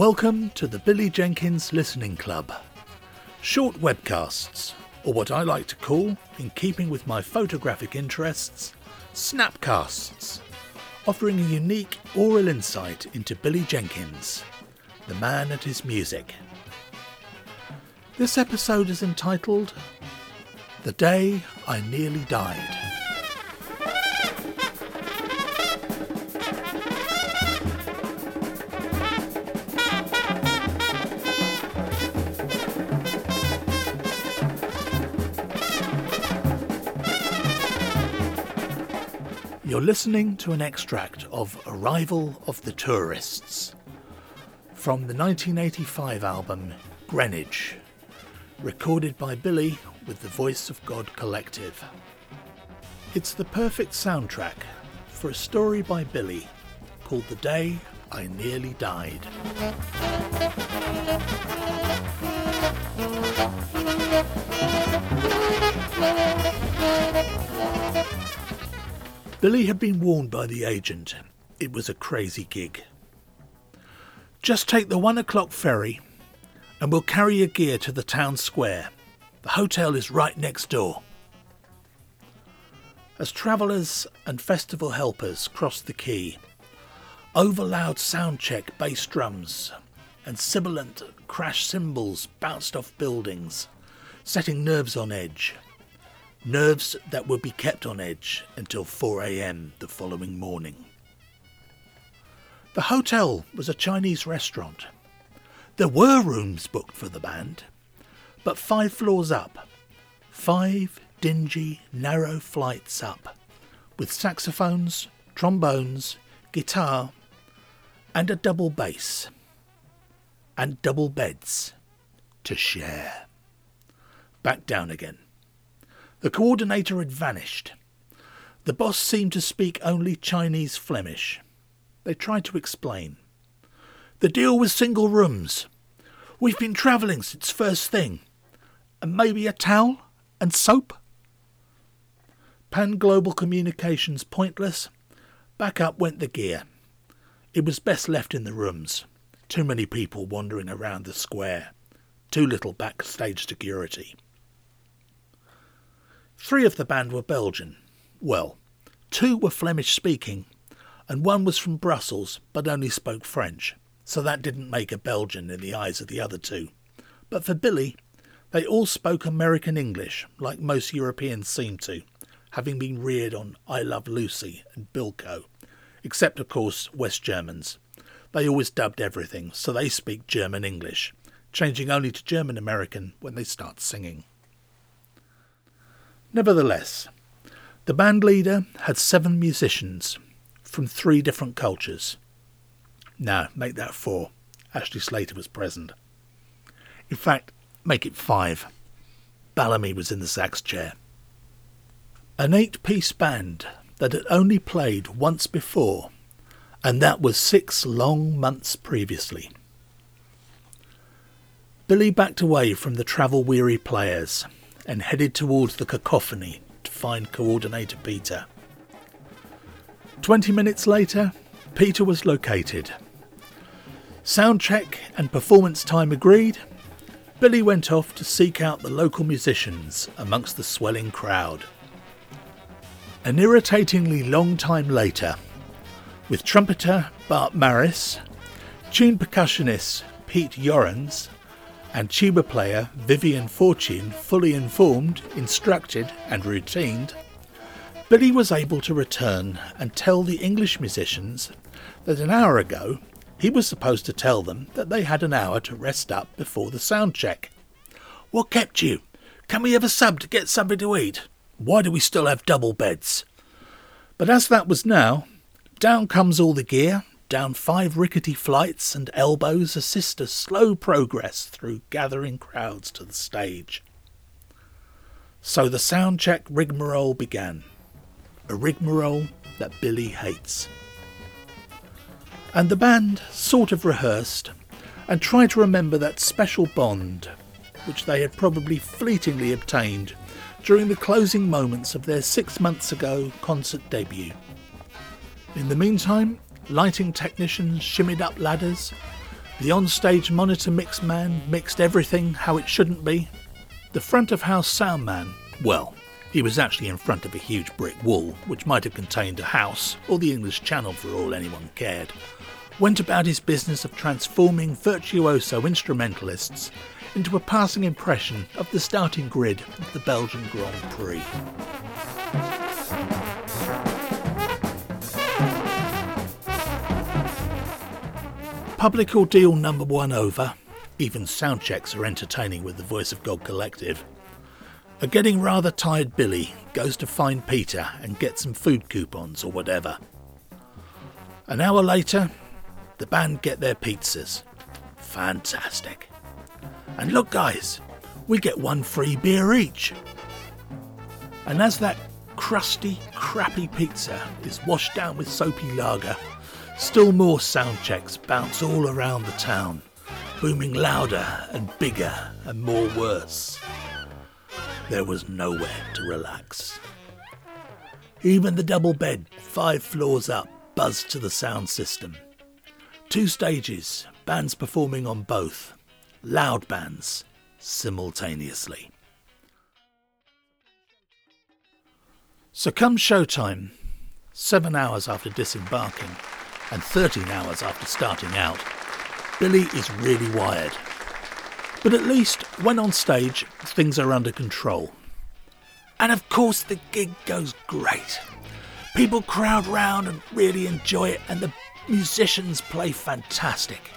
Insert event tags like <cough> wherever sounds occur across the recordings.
Welcome to the Billy Jenkins Listening Club. Short webcasts, or what I like to call, in keeping with my photographic interests, snapcasts, offering a unique oral insight into Billy Jenkins, the man and his music. This episode is entitled The Day I Nearly Died. You're listening to an extract of Arrival of the Tourists from the 1985 album Greenwich, recorded by Billy with the Voice of God Collective. It's the perfect soundtrack for a story by Billy called The Day I Nearly Died. Billy had been warned by the agent it was a crazy gig. Just take the one o'clock ferry and we'll carry your gear to the town square. The hotel is right next door. As travellers and festival helpers crossed the quay, over loud sound check bass drums and sibilant crash cymbals bounced off buildings, setting nerves on edge nerves that would be kept on edge until 4am the following morning. The hotel was a Chinese restaurant. There were rooms booked for the band, but five floors up, five dingy, narrow flights up, with saxophones, trombones, guitar, and a double bass, and double beds to share. Back down again. The coordinator had vanished. The boss seemed to speak only Chinese Flemish. They tried to explain. The deal was single rooms. We've been travelling since first thing. And maybe a towel and soap? Pan Global Communications pointless. Back up went the gear. It was best left in the rooms. Too many people wandering around the square. Too little backstage security. Three of the band were Belgian. Well, two were Flemish speaking, and one was from Brussels but only spoke French, so that didn't make a Belgian in the eyes of the other two. But for Billy, they all spoke American English, like most Europeans seem to, having been reared on I Love Lucy and Bilko, except, of course, West Germans. They always dubbed everything, so they speak German English, changing only to German American when they start singing. Nevertheless, the band leader had seven musicians from three different cultures. Now, make that four. Ashley Slater was present. In fact, make it five. Ballamy was in the sax chair. An eight piece band that had only played once before, and that was six long months previously. Billy backed away from the travel weary players and headed towards the cacophony to find coordinator Peter. Twenty minutes later, Peter was located. Sound check and performance time agreed, Billy went off to seek out the local musicians amongst the swelling crowd. An irritatingly long time later, with trumpeter Bart Maris, tune percussionist Piet Yorens, and tuba player Vivian Fortune fully informed, instructed, and routined, Billy was able to return and tell the English musicians that an hour ago he was supposed to tell them that they had an hour to rest up before the sound check. What kept you? Can we have a sub to get something to eat? Why do we still have double beds? But as that was now, down comes all the gear, down five rickety flights and elbows assist a slow progress through gathering crowds to the stage. So the sound check rigmarole began, a rigmarole that Billy hates. And the band sort of rehearsed and tried to remember that special bond which they had probably fleetingly obtained during the closing moments of their six months ago concert debut. In the meantime, lighting technicians shimmied up ladders, The on-stage monitor mix man mixed everything how it shouldn't be. The front of house sound man, well, he was actually in front of a huge brick wall, which might have contained a house or the English Channel for all anyone cared, went about his business of transforming virtuoso instrumentalists into a passing impression of the starting grid of the Belgian Grand Prix. Public ordeal number one over. Even sound checks are entertaining with the Voice of God Collective. A getting rather tired Billy goes to find Peter and get some food coupons or whatever. An hour later, the band get their pizzas. Fantastic. And look, guys, we get one free beer each. And as that crusty, crappy pizza is washed down with soapy lager, still more sound checks bounce all around the town, booming louder and bigger and more worse. There was nowhere to relax. Even the double bed, five floors up, buzzed to the sound system. Two stages, bands performing on both, loud bands simultaneously. So comes showtime, seven hours after disembarking and 13 hours after starting out. Billy is really wired. But at least when on stage, things are under control. And of course, the gig goes great. People crowd round and really enjoy it, and the musicians play fantastic.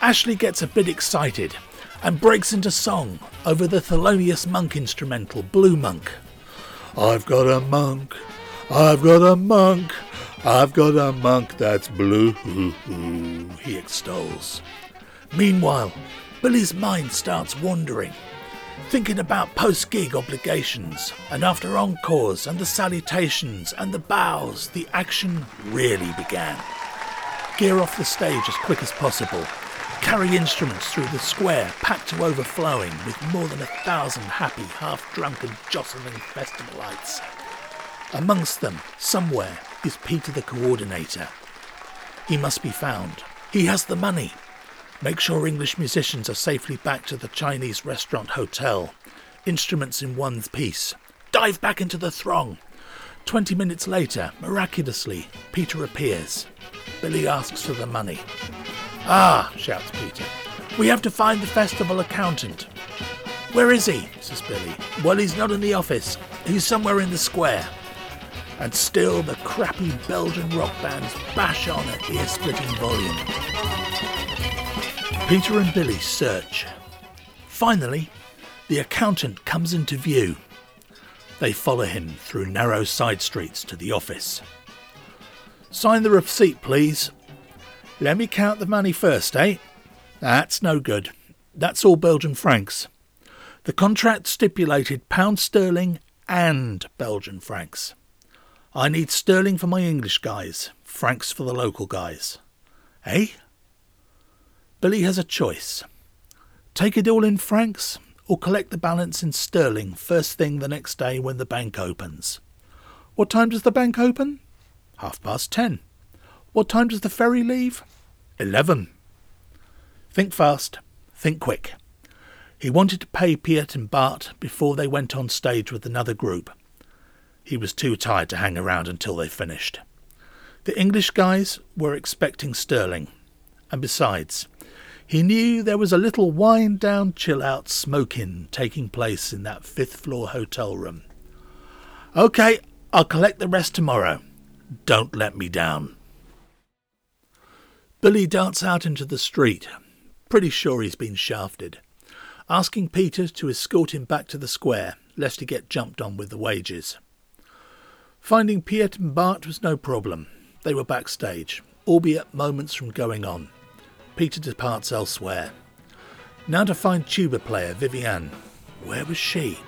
Ashley gets a bit excited and breaks into song over the Thelonious Monk instrumental Blue Monk. I've got a monk, I've got a monk, I've got a monk that's blue, <laughs> he extols. Meanwhile, Billy's mind starts wandering, thinking about post gig obligations, and after encores and the salutations and the bows, the action really began. Gear off the stage as quick as possible carry instruments through the square packed to overflowing with more than a thousand happy, half drunken, jostling festivalites. Amongst them, somewhere, is Peter the coordinator. He must be found. He has the money. Make sure English musicians are safely back to the Chinese restaurant hotel. Instruments in one piece. Dive back into the throng. Twenty minutes later, miraculously, Peter appears. Billy asks for the money. Ah, shouts Peter. We have to find the festival accountant. Where is he? says Billy. Well, he's not in the office. He's somewhere in the square. And still the crappy Belgian rock bands bash on at ear splitting volume. Peter and Billy search. Finally, the accountant comes into view. They follow him through narrow side streets to the office. Sign the receipt, please, let me count the money first, eh? That's no good. That's all Belgian francs. The contract stipulated pound sterling and Belgian francs. I need sterling for my English guys, francs for the local guys. Eh? Billy has a choice. Take it all in francs or collect the balance in sterling first thing the next day when the bank opens. What time does the bank open? Half past ten. What time does the ferry leave? Eleven. Think fast, think quick. He wanted to pay Piet and Bart before they went on stage with another group. He was too tired to hang around until they finished. The English guys were expecting Sterling, and besides, he knew there was a little wind down, chill out smoking taking place in that fifth floor hotel room. OK, I'll collect the rest tomorrow. Don't let me down. Billy darts out into the street, pretty sure he's been shafted, asking Peter to escort him back to the square, lest he get jumped on with the wages. Finding Piet and Bart was no problem. They were backstage, albeit moments from going on. Peter departs elsewhere. Now to find tuba player Viviane. Where was she?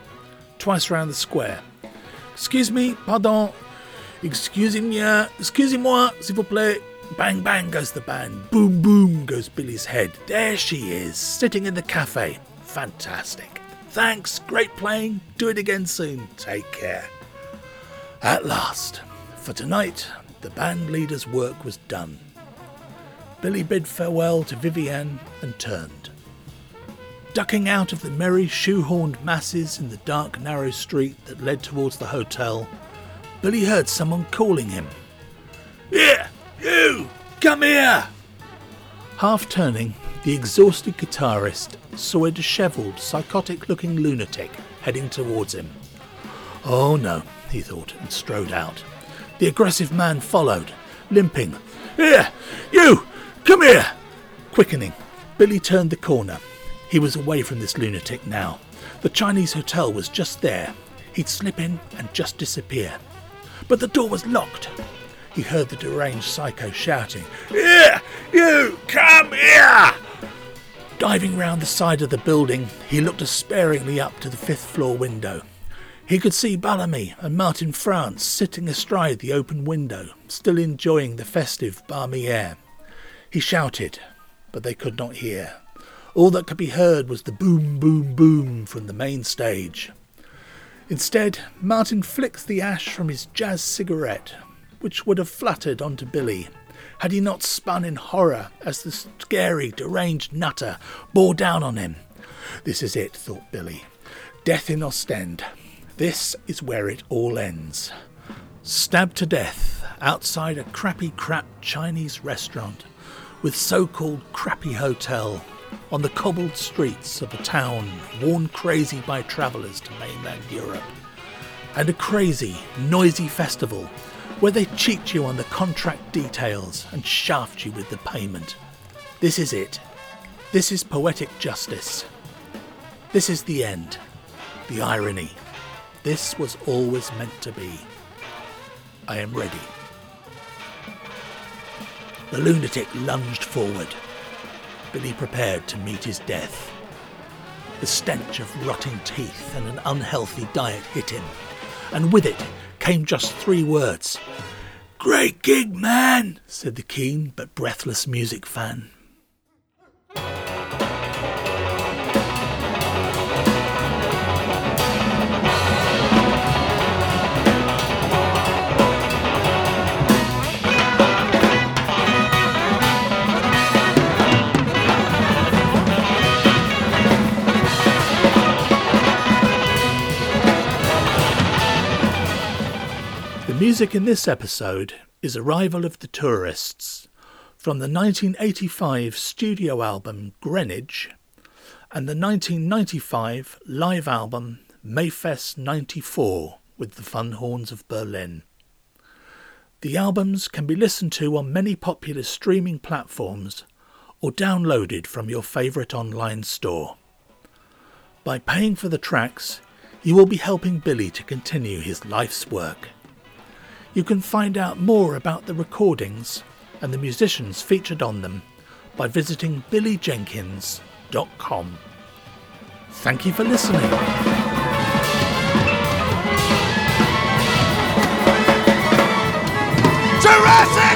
Twice round the square. Excuse me, pardon. Excusez-moi, uh, excusez-moi, s'il vous plaît. Bang bang goes the band. Boom boom goes Billy's head. There she is, sitting in the cafe. Fantastic. Thanks, great playing. Do it again soon. Take care. At last, for tonight, the band leader's work was done. Billy bid farewell to Vivienne and turned. Ducking out of the merry shoehorned masses in the dark narrow street that led towards the hotel, Billy heard someone calling him. Here, you! Come here! Half turning, the exhausted guitarist saw a dishevelled, psychotic looking lunatic heading towards him. Oh no, he thought, and strode out. The aggressive man followed, limping. Here, you! Come here! Quickening, Billy turned the corner. He was away from this lunatic now. The Chinese hotel was just there. He'd slip in and just disappear. But the door was locked. He heard the deranged psycho shouting, Here! You! Come here! Diving round the side of the building, he looked despairingly up to the fifth floor window. He could see Ballamy and Martin France sitting astride the open window, still enjoying the festive, balmy air. He shouted, but they could not hear. All that could be heard was the boom, boom, boom from the main stage. Instead, Martin flicked the ash from his jazz cigarette, which would have fluttered onto Billy had he not spun in horror as the scary, deranged nutter bore down on him. This is it, thought Billy. Death in Ostend. This is where it all ends. Stabbed to death outside a crappy crap Chinese restaurant with so called crappy hotel on the cobbled streets of a town worn crazy by travellers to mainland Europe. And a crazy, noisy festival where they cheat you on the contract details and shaft you with the payment. This is it. This is poetic justice. This is the end. The irony. This was always meant to be. I am ready. The lunatic lunged forward. Billy prepared to meet his death. The stench of rotting teeth and an unhealthy diet hit him, and with it came just three words. Great gig, man, said the keen but breathless music fan. Music in this episode is Arrival of the Tourists from the 1985 studio album Greenwich and the 1995 live album Mayfest 94 with the Fun Horns of Berlin. The albums can be listened to on many popular streaming platforms or downloaded from your favourite online store. By paying for the tracks, you will be helping Billy to continue his life's work. You can find out more about the recordings and the musicians featured on them by visiting billyjenkins.com. Thank you for listening. Jurassic